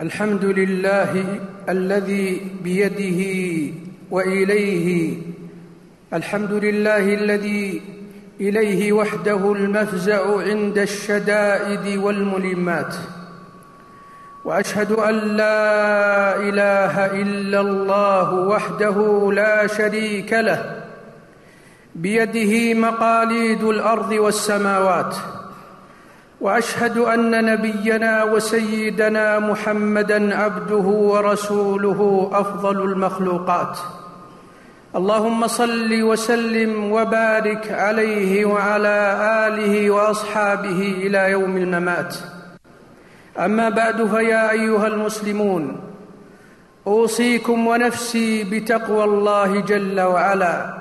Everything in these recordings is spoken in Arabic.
الحمد لله الذي بيده وإليه الحمد لله الذي إليه وحده المفزع عند الشدائد والملمات وأشهد أن لا إله إلا الله وحده لا شريك له بيده مقاليد الأرض والسماوات. وأشهد أن نبينا وسيدنا محمدا عبده ورسوله أفضل المخلوقات. اللهم صل وسلم وبارك عليه وعلى آله وأصحابه إلى يوم الممات. أما بعد فيا أيها المسلمون أوصيكم ونفسي بتقوى الله جل وعلا.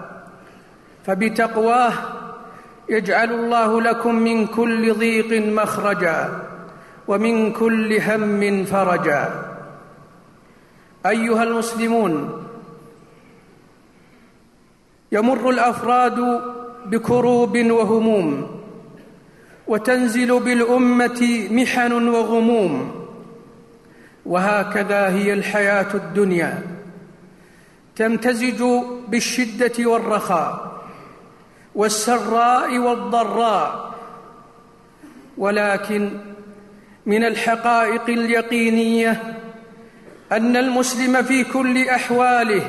فبتقواه يجعل الله لكم من كل ضيق مخرجا ومن كل هم فرجا. أيها المسلمون يمر الأفراد بكروب وهموم وتنزل بالأمة محن وغموم. وهكذا هي الحياة الدنيا. تمتزج بالشدة والرخاء. والسراء والضراء ولكن من الحقائق اليقينية أن المسلم في كل أحواله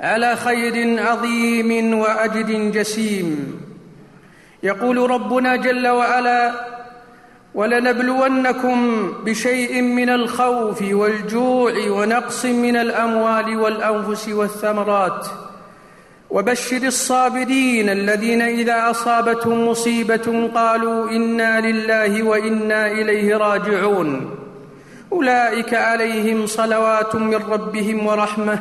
على خير عظيم واجر جسيم. يقول ربنا جل وعلا ولنبلونكم بشيء من الخوف والجوع ونقص من الأموال والأنفس والثمرات وبشر الصابرين الذين إذا أصابتهم مصيبة قالوا إنا لله وإنا إليه راجعون. أولئك عليهم صلوات من ربهم ورحمة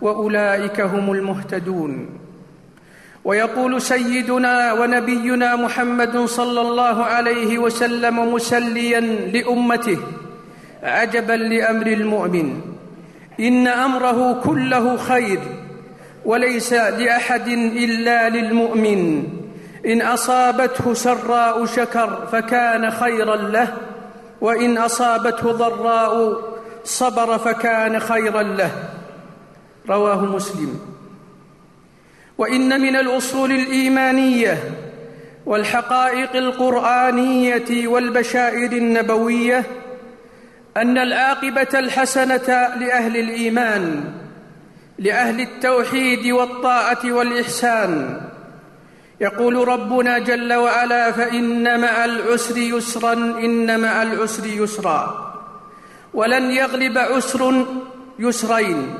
وأولئك هم المهتدون. ويقول سيدنا ونبينا محمد صلى الله عليه وسلم مسليا لأمته عجبا لأمر المؤمن إن أمره كله خير. وليس لأحد إلا للمؤمن. إن أصابته سراء شكر فكان خيرا له وإن أصابته ضراء صبر فكان خيرا له. رواه مسلم. وإن من الأصول الإيمانية والحقائق القرآنية والبشائر النبوية أن العاقبة الحسنة لأهل الإيمان لأهل التوحيد والطاعة والإحسان. يقول ربنا جل وعلا فإن مع العسر يسرا إن مع العسر يسرا. ولن يغلب عسر يسرين.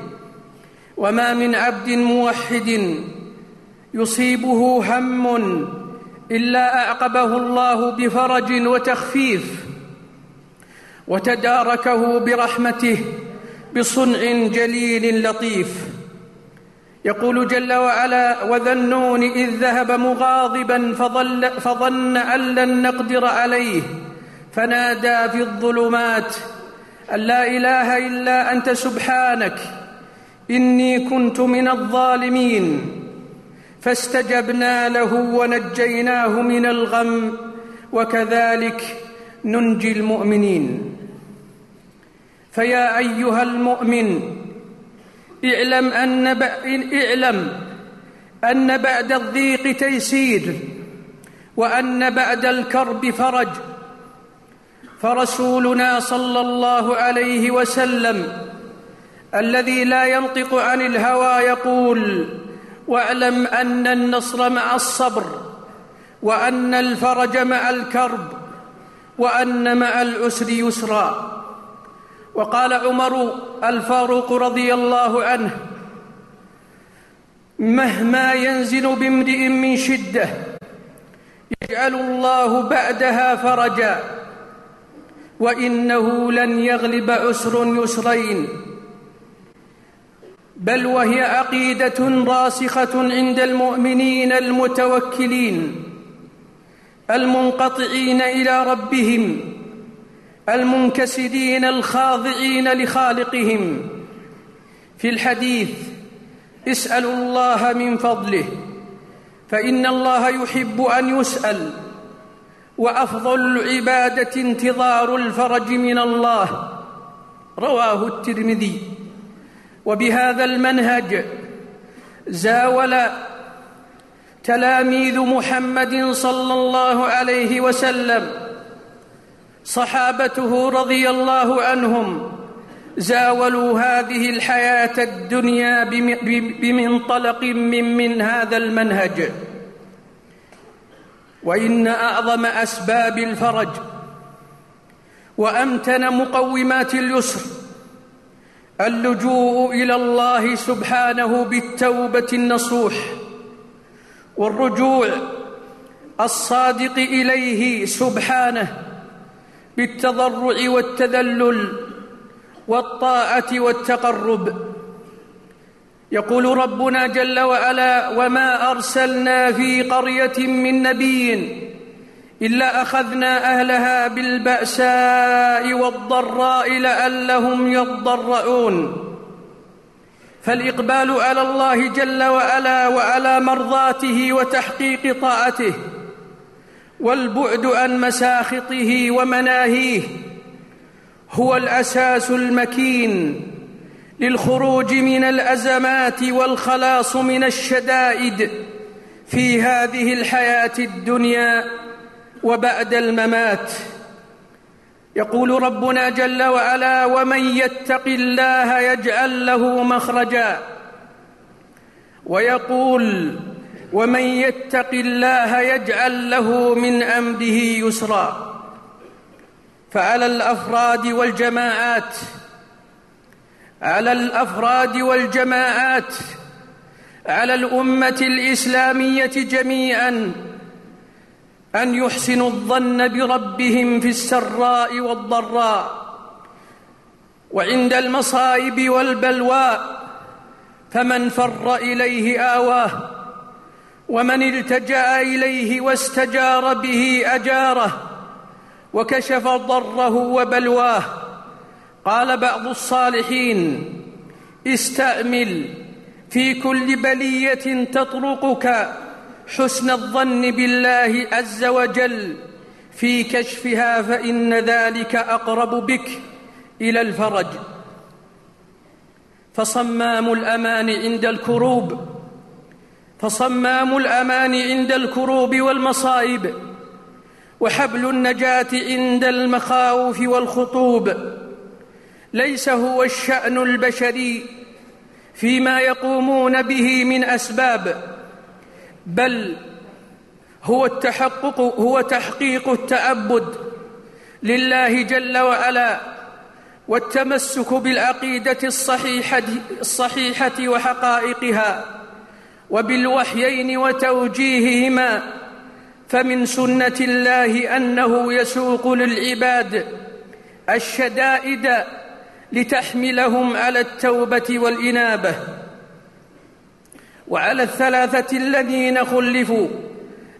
وما من عبد موحد يصيبه هم إلا أعقبه الله بفرج وتخفيف. وتداركه برحمته بصنع جليل لطيف. يقول جل وعلا وذا النون إذ ذهب مغاضبا فظل فظن أن لن نقدر عليه فنادى في الظلمات أن لا إله إلا أنت سبحانك إني كنت من الظالمين فاستجبنا له ونجيناه من الغم وكذلك ننجي المؤمنين. فيا أيها المؤمن اعلم أن اعلم أن بعد الضيق تيسير وأن بعد الكرب فرج. فرسولنا صلى الله عليه وسلم الذي لا ينطق عن الهوى يقول واعلم أن النصر مع الصبر وأن الفرج مع الكرب وأن مع العسر يسرا. وقال عمر الفاروق رضي الله عنه مهما ينزل بامرئ من شدة يجعل الله بعدها فرجا وإنه لن يغلب عسر يسرين بل وهي عقيدة راسخة عند المؤمنين المتوكلين المنقطعين إلى ربهم. المنكسرين الخاضعين لخالقهم. في الحديث اسألوا الله من فضله فإن الله يحب أن يسأل وأفضل العبادة انتظار الفرج من الله. رواه الترمذي. وبهذا المنهج زاول تلاميذ محمد صلى الله عليه وسلم صحابته رضي الله عنهم زاولوا هذه الحياة الدنيا بمنطلق من من هذا المنهج. وإن أعظم أسباب الفرج وأمتن مقومات اليسر اللجوء إلى الله سبحانه بالتوبة النصوح والرجوع الصادق إليه سبحانه بالتضرع والتذلل والطاعة والتقرب. يقول ربنا جل وعلا وما أرسلنا في قرية من نبي إلا أخذنا أهلها بالبأساء والضراء لعلهم يضرعون. فالإقبال على الله جل وعلا وعلى مرضاته وتحقيق طاعته. والبعد عن مساخطه ومناهيه هو الأساس المكين للخروج من الأزمات والخلاص من الشدائد في هذه الحياة الدنيا وبعد الممات. يقول ربنا جل وعلا ومن يتق الله يجعل له مخرجا ويقول ومن يتق الله يجعل له من أمره يسرا. فعلى الأفراد والجماعات على الأفراد والجماعات على الأمة الإسلامية جميعا أن يحسنوا الظن بربهم في السراء والضراء. وعند المصائب والبلواء فمن فر إليه آواه. ومن التجأ إليه واستجار به أجاره وكشف ضره وبلواه. قال بعض الصالحين استأمل في كل بلية تطرقك حسن الظن بالله عز وجل في كشفها فإن ذلك أقرب بك إلى الفرج. فصمام الأمان عند الكروب. فصمام الأمان عند الكروب والمصائب وحبل النجاة عند المخاوف والخطوب. ليس هو الشأن البشري فيما يقومون به من أسباب بل هو التحقق هو تحقيق التعبد لله جل وعلا والتمسك بالعقيدة الصحيحة الصحيحة وحقائقها. وبالوحيين وتوجيههما فمن سنة الله أنه يسوق للعباد الشدائد لتحملهم على التوبة والإنابة. وعلى الثلاثة الذين خلفوا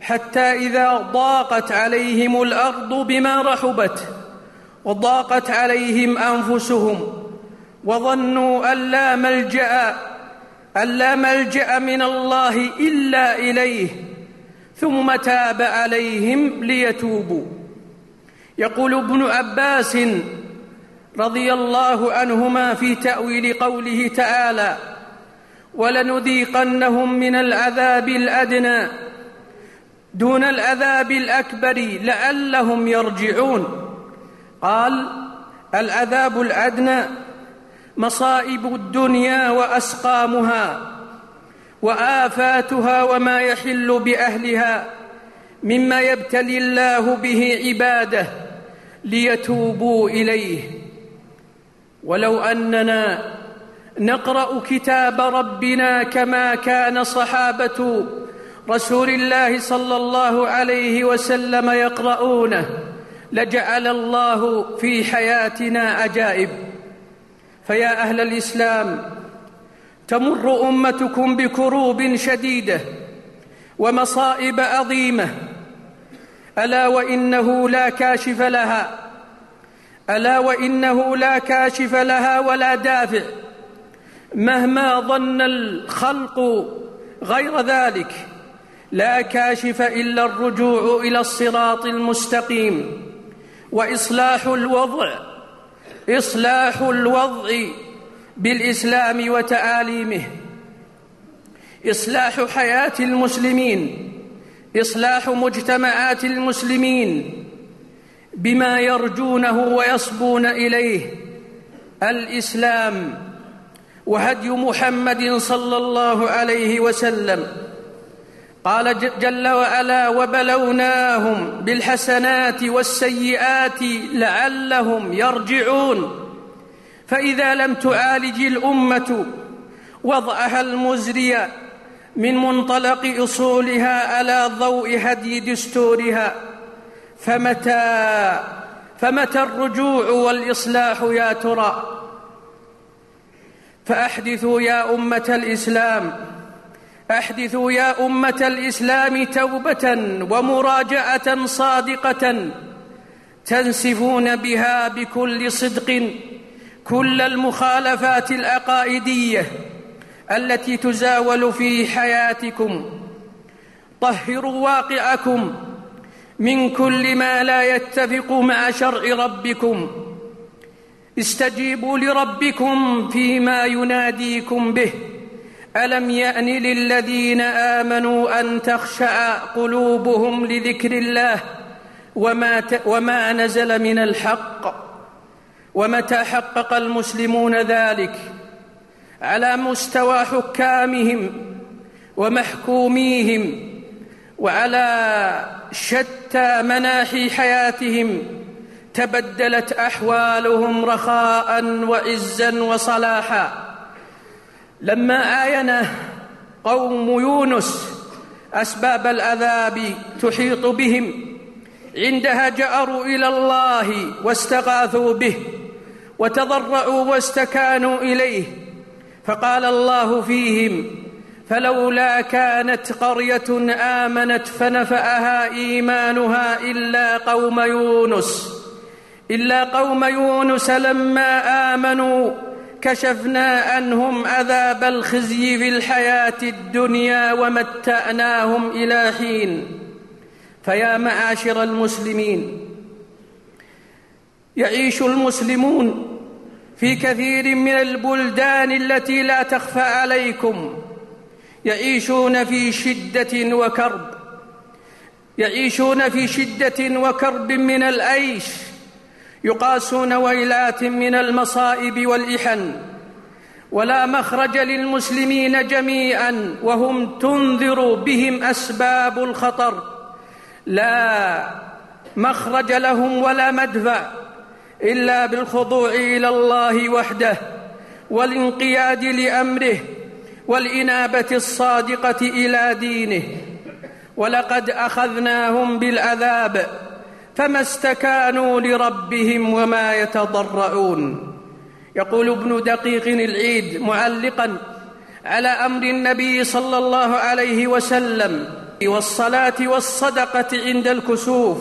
حتى إذا ضاقت عليهم الأرض بما رحبت وضاقت عليهم أنفسهم وظنوا أن لا ملجأ أن لا ملجأ من الله إلا إليه ثم تاب عليهم ليتوبوا. يقول ابن عباس رضي الله عنهما في تأويل قوله تعالى ولنذيقنهم من العذاب الأدنى دون العذاب الأكبر لعلهم يرجعون. قال العذاب الأدنى مصائب الدنيا وأسقامها وآفاتها وما يحل بأهلها مما يبتلي الله به عباده ليتوبوا إليه. ولو أننا نقرأ كتاب ربنا كما كان صحابة رسول الله صلى الله عليه وسلم يقرؤونه لجعل الله في حياتنا عجائب. فيا أهل الإسلام تمر أمتكم بكروب شديدة ومصائب عظيمة. ألا وإنه لا كاشف لها ألا وإنه لا كاشف لها ولا دافع. مهما ظن الخلق غير ذلك لا كاشف إلا الرجوع إلى الصراط المستقيم وإصلاح الوضع إصلاح الوضع بالإسلام وتعاليمه إصلاح حياة المسلمين إصلاح مجتمعات المسلمين بما يرجونه ويصبون إليه الإسلام وهدي محمد صلى الله عليه وسلم. قال جل وعلا وبلوناهم بالحسنات والسيئات لعلهم يرجعون. فإذا لم تعالج الأمة وضعها المزري من منطلق أصولها على ضوء هدي دستورها فمتى فمتى الرجوع والإصلاح يا ترى؟ فأحدثوا يا أمة الإسلام أحدثوا يا أمة الإسلام توبة ومراجعة صادقة تنسفون بها بكل صدق. كل المخالفات العقائدية التي تزاول في حياتكم طهروا واقعكم من كل ما لا يتفق مع شرع ربكم. استجيبوا لربكم فيما يناديكم به. ألم يأن للذين آمنوا أن تخشع قلوبهم لذكر الله وما, وما نزل من الحق ومتى حقق المسلمون ذلك على مستوى حكامهم ومحكوميهم وعلى شتى مناحي حياتهم تبدلت أحوالهم رخاء وعزا وصلاحا لما اين قوم يونس أسباب العذاب تحيط بهم عندها جأروا إلى الله واستغاثوا به وتضرعوا واستكانوا إليه فقال الله فيهم فلولا كانت قرية آمنت فنفعها إيمانها إلا قوم يونس إلا قوم يونس لما آمنوا كشفنا عنهم عذاب الخزي في الحياة الدنيا ومتاناهم إلى حين. فيا معاشر المسلمين يعيش المسلمون في كثير من البلدان التي لا تخفى عليكم. يعيشون في شدة وكرب يعيشون في شدة وكرب من العيش. يقاسون ويلات من المصائب والإحن ولا مخرج للمسلمين جميعا وهم تنذر بهم أسباب الخطر. لا مخرج لهم ولا مدفع إلا بالخضوع إلى الله وحده والانقياد لأمره والإنابة الصادقة إلى دينه. ولقد أخذناهم بالعذاب فما استكانوا لربهم وما يتضرعون. يقول ابن دقيق العيد معلقا على أمر النبي صلى الله عليه وسلم والصلاة والصدقة عند الكسوف.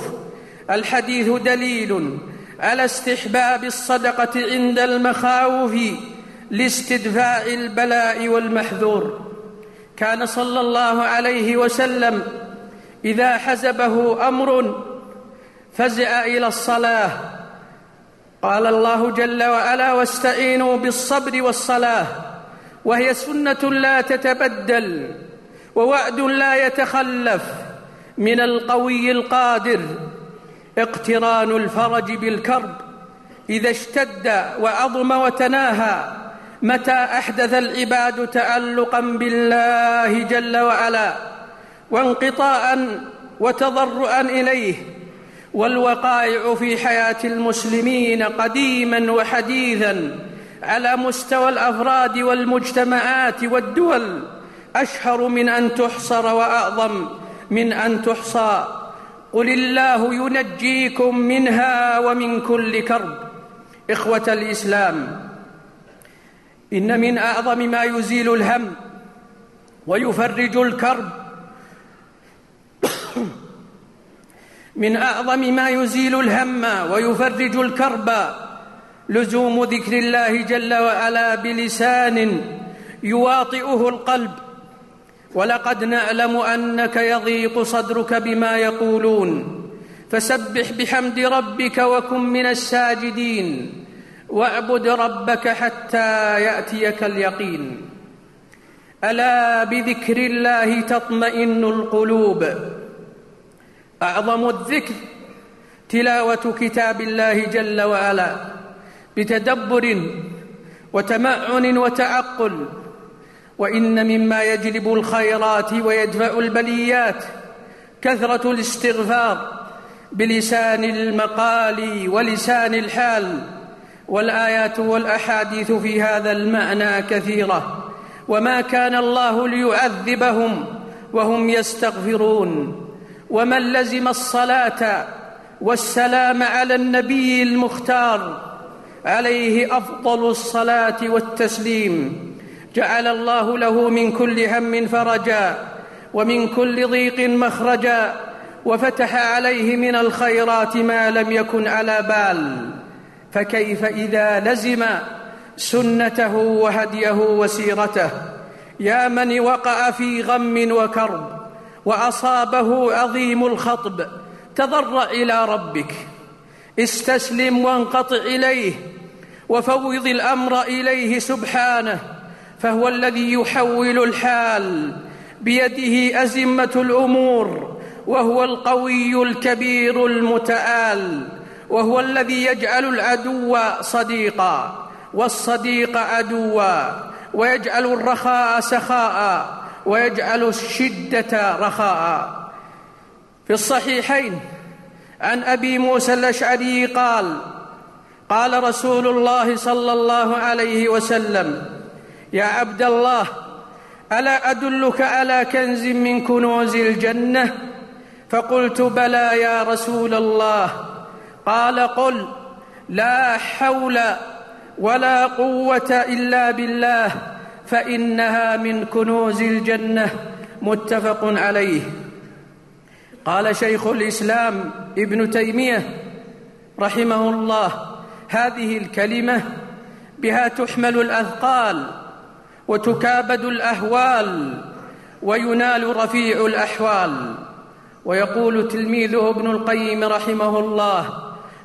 الحديث دليل على استحباب الصدقة عند المخاوف لاستدفاع البلاء والمحذور. كان صلى الله عليه وسلم إذا حزبه أمر فزع إلى الصلاة. قال الله جل وعلا واستعينوا بالصبر والصلاة وهي سنة لا تتبدل ووعد لا يتخلف من القوي القادر. اقتران الفرج بالكرب إذا اشتد وعظم وتناهى متى أحدث العباد تألقا بالله جل وعلا وانقطاعا وتضرعا إليه. والوقائع في حياة المسلمين قديما وحديثا على مستوى الأفراد والمجتمعات والدول. أشهر من أن تحصر وأعظم من أن تحصى. قل الله ينجيكم منها ومن كل كرب. إخوة الإسلام إن من أعظم ما يزيل الهم ويفرج الكرب. من أعظم ما يزيل الهم ويفرج الكرب. لزوم ذكر الله جل وعلا بلسان يواطئه القلب. ولقد نعلم أنك يضيق صدرك بما يقولون. فسبح بحمد ربك وكن من الساجدين. واعبد ربك حتى يأتيك اليقين. ألا بذكر الله تطمئن القلوب. أعظم الذكر تلاوة كتاب الله جل وعلا بتدبر وتمعن وتعقل وإن مما يجلب الخيرات ويدفع البليات كثرة الاستغفار بلسان المقال ولسان الحال والآيات والأحاديث في هذا المعنى كثيرة وما كان الله ليعذبهم وهم يستغفرون. ومن لزم الصلاة والسلام على النبي المختار عليه أفضل الصلاة والتسليم. جعل الله له من كل هم فرجا ومن كل ضيق مخرجا وفتح عليه من الخيرات ما لم يكن على بال. فكيف إذا لزم سنته وهديه وسيرته؟ يا من وقع في غم وكرب. وأصابه عظيم الخطب. تضرع إلى ربك. استسلم وانقطع إليه. وفوض الأمر إليه سبحانه. فهو الذي يحول الحال. بيده أزمة الأمور. وهو القوي الكبير المتعال وهو الذي يجعل العدو صديقا. والصديق عدوا. ويجعل الرخاء سخاء. ويجعل الشدة رخاء. في الصحيحين عن أبي موسى الأشعري قال قال رسول الله صلى الله عليه وسلم يا عبد الله ألا أدلك على كنز من كنوز الجنة؟ فقلت بلى يا رسول الله. قال قل لا حول ولا قوة إلا بالله. فإنها من كنوز الجنة متفق عليه. قال شيخ الإسلام ابن تيمية رحمه الله هذه الكلمة بها تحمل الأثقال وتكابد الأهوال وينال رفيع الأحوال. ويقول تلميذه ابن القيم رحمه الله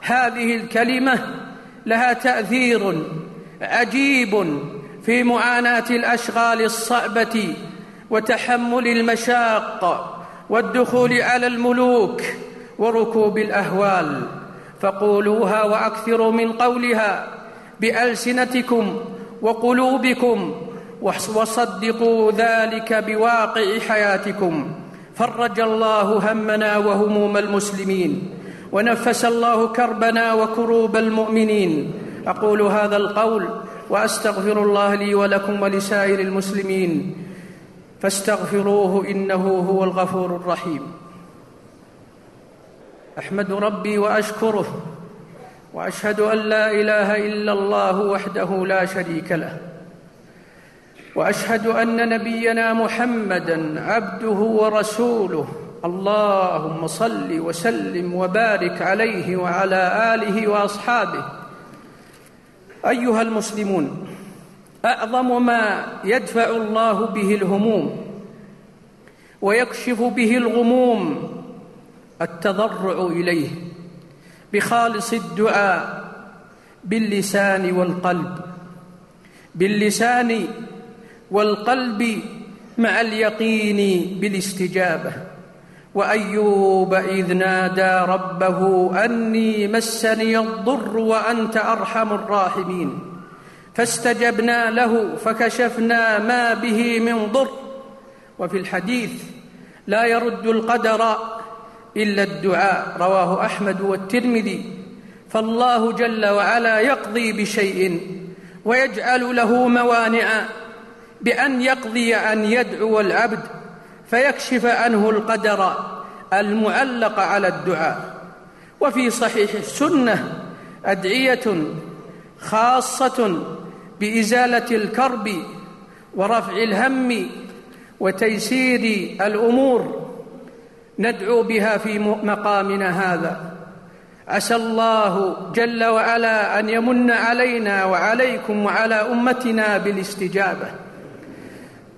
هذه الكلمة لها تأثير عجيب في معاناه الأشغال الصعبة وتحمل المشاق والدخول على الملوك وركوب الأهوال. فقولوها وأكثروا من قولها بألسنتكم وقلوبكم وصدقوا ذلك بواقع حياتكم. فرج الله همنا وهموم المسلمين ونفس الله كربنا وكروب المؤمنين. أقول هذا القول وأستغفر الله لي ولكم ولسائر المسلمين فاستغفروه إنه هو الغفور الرحيم. أحمد ربي وأشكره وأشهد أن لا إله إلا الله وحده لا شريك له وأشهد أن نبينا محمدا عبده ورسوله. اللهم صل وسلم وبارك عليه وعلى آله وأصحابه. أيها المسلمون أعظم ما يدفع الله به الهموم ويكشف به الغموم التضرع إليه بخالص الدعاء باللسان والقلب باللسان والقلب مع اليقين بالاستجابة. وأيوب إذ نادى ربه أني مسني الضر وأنت أرحم الراحمين. فاستجبنا له فكشفنا ما به من ضر. وفي الحديث لا يرد القدر إلا الدعاء رواه أحمد والترمذي. فالله جل وعلا يقضي بشيء ويجعل له موانع بأن يقضي ان يدعو العبد. فيكشف عنه القدر المعلق على الدعاء. وفي صحيح السنة أدعية خاصة بإزالة الكرب ورفع الهم وتيسير الأمور ندعو بها في مقامنا هذا. عسى الله جل وعلا أن يمن علينا وعليكم وعلى أمتنا بالاستجابة.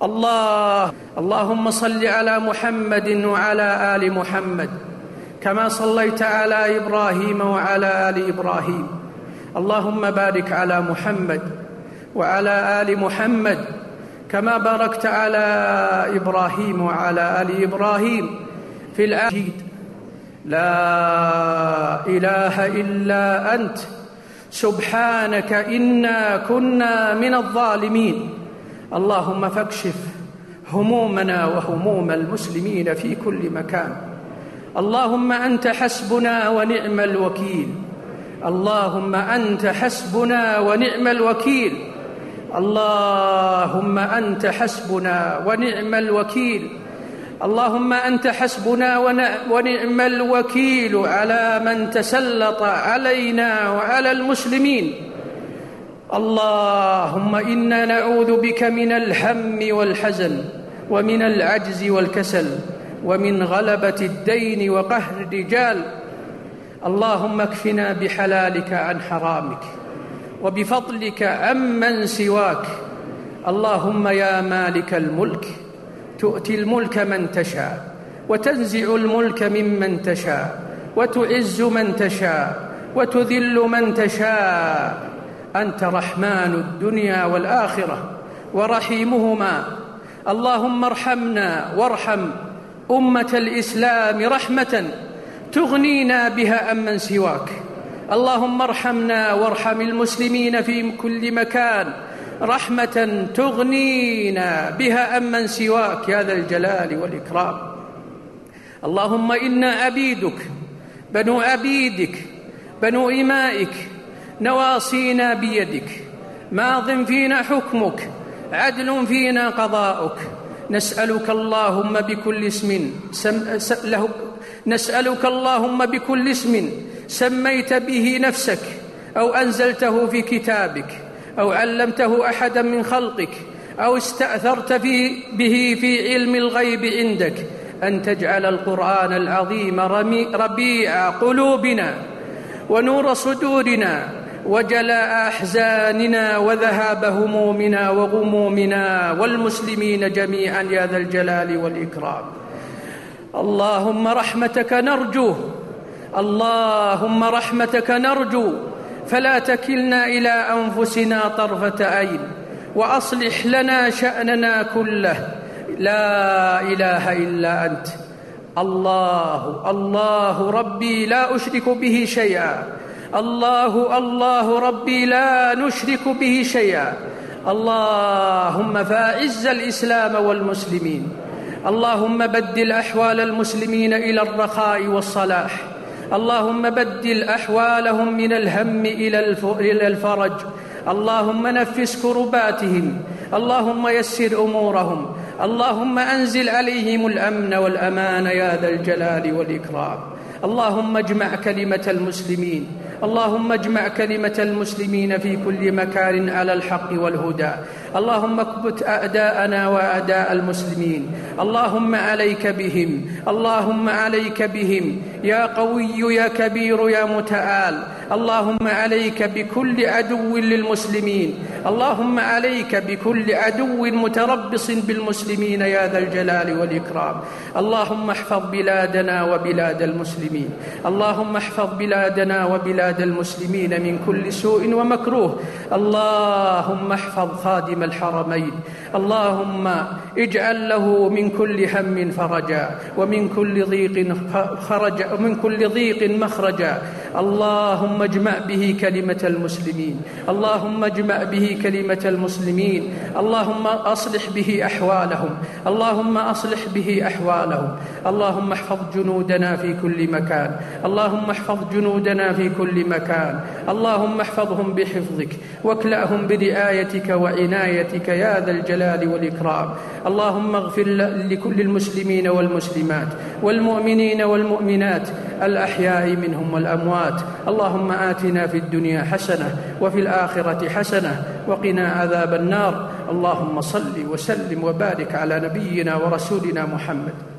الله اللهم صل على محمد وعلى آل محمد كما صليت على إبراهيم وعلى آل إبراهيم. اللهم بارك على محمد وعلى آل محمد كما باركت على إبراهيم وعلى آل إبراهيم في الآخرين لا إله إلا أنت. سبحانك إنا كنا من الظالمين. اللهم فاكشف همومنا وهموم المسلمين في كل مكان. اللهم أنت حسبنا ونعم الوكيل. اللهم أنت حسبنا ونعم الوكيل. اللهم أنت حسبنا ونعم الوكيل. اللهم أنت حسبنا ونعم الوكيل على من تسلط علينا وعلى المسلمين. اللهم إنا نعوذ بك من الهم والحزن ومن العجز والكسل ومن غلبة الدين وقهر الرجال. اللهم اكفنا بحلالك عن حرامك وبفضلك عمن سواك. اللهم يا مالك الملك تؤتي الملك من تشاء وتنزع الملك ممن تشاء وتعز من تشاء وتذل من تشاء. أنت رحمن الدنيا والآخرة ورحيمهما. اللهم ارحمنا وارحم أمة الإسلام رحمة تغنينا بها عمن سواك. اللهم ارحمنا وارحم المسلمين في كل مكان رحمة تغنينا بها عمن سواك يا ذا الجلال والإكرام. اللهم إنا عبيدك بنو عبيدك بنو إمائك نواصينا بيدك ماض فينا حكمك عدل فينا قضاؤك. نسألك اللهم بكل اسم سم له نسألك اللهم بكل اسم سميت به نفسك أو أنزلته في كتابك أو علمته أحدا من خلقك أو استأثرت في به في علم الغيب عندك. أن تجعل القرآن العظيم ربيع قلوبنا ونور صدورنا وجلاء أحزاننا وذهاب همومنا وغمومنا والمسلمين جميعا يا ذا الجلال والإكرام. اللهم رحمتك نرجو اللهم رحمتك نرجو فلا تكلنا إلى أنفسنا طرفة عين وأصلح لنا شأننا كله. لا إله إلا أنت. الله الله ربي لا أشرك به شيئا. الله الله ربي لا نشرك به شيئا اللهم فاعز الاسلام والمسلمين اللهم بدل احوال المسلمين إلى الرخاء والصلاح اللهم بدل احوالهم من الهم إلى الفرج اللهم نفس كرباتهم اللهم يسر امورهم اللهم انزل عليهم الامن والامان يا ذا الجلال والاكرام اللهم اجمع كلمة المسلمين. اللهم اجمع كلمة المسلمين في كل مكان على الحق والهدى. اللهم اكبت أعداءنا وأعداء المسلمين. اللهم عليك بهم. اللهم عليك بهم. يا قوي يا كبير يا متعال اللهم عليك بكل عدو للمسلمين. اللهم عليك بكل عدو متربص بالمسلمين يا ذا الجلال والإكرام. اللهم احفظ بلادنا وبلاد المسلمين. اللهم احفظ بلادنا وبلاد المسلمين من كل سوء ومكروه. اللهم احفظ خادم الحرمين. اللهم اجعل له من كل هم فرجا ومن كل ضيق خرج ومن كل ضيق مخرجا. اللهم اجمع به كلمة المسلمين. اللهم اجمع به كلمة المسلمين. اللهم أصلح به أحوالهم. اللهم أصلح به أحوالهم. اللهم احفظ جنودنا في كل مكان. اللهم احفظ جنودنا في كل مكان. اللهم احفظهم بحفظك. واكلأهم برعايتك وعنايتك يا ذا الجلال والإكرام. اللهم اغفر لكل المسلمين والمسلمات. والمؤمنين والمؤمنات. الأحياء منهم والأموات. اللهم آتنا في الدنيا حسنة وفي الآخرة حسنة وقنا عذاب النار. اللهم صل وسلم وبارك على نبينا ورسولنا محمد.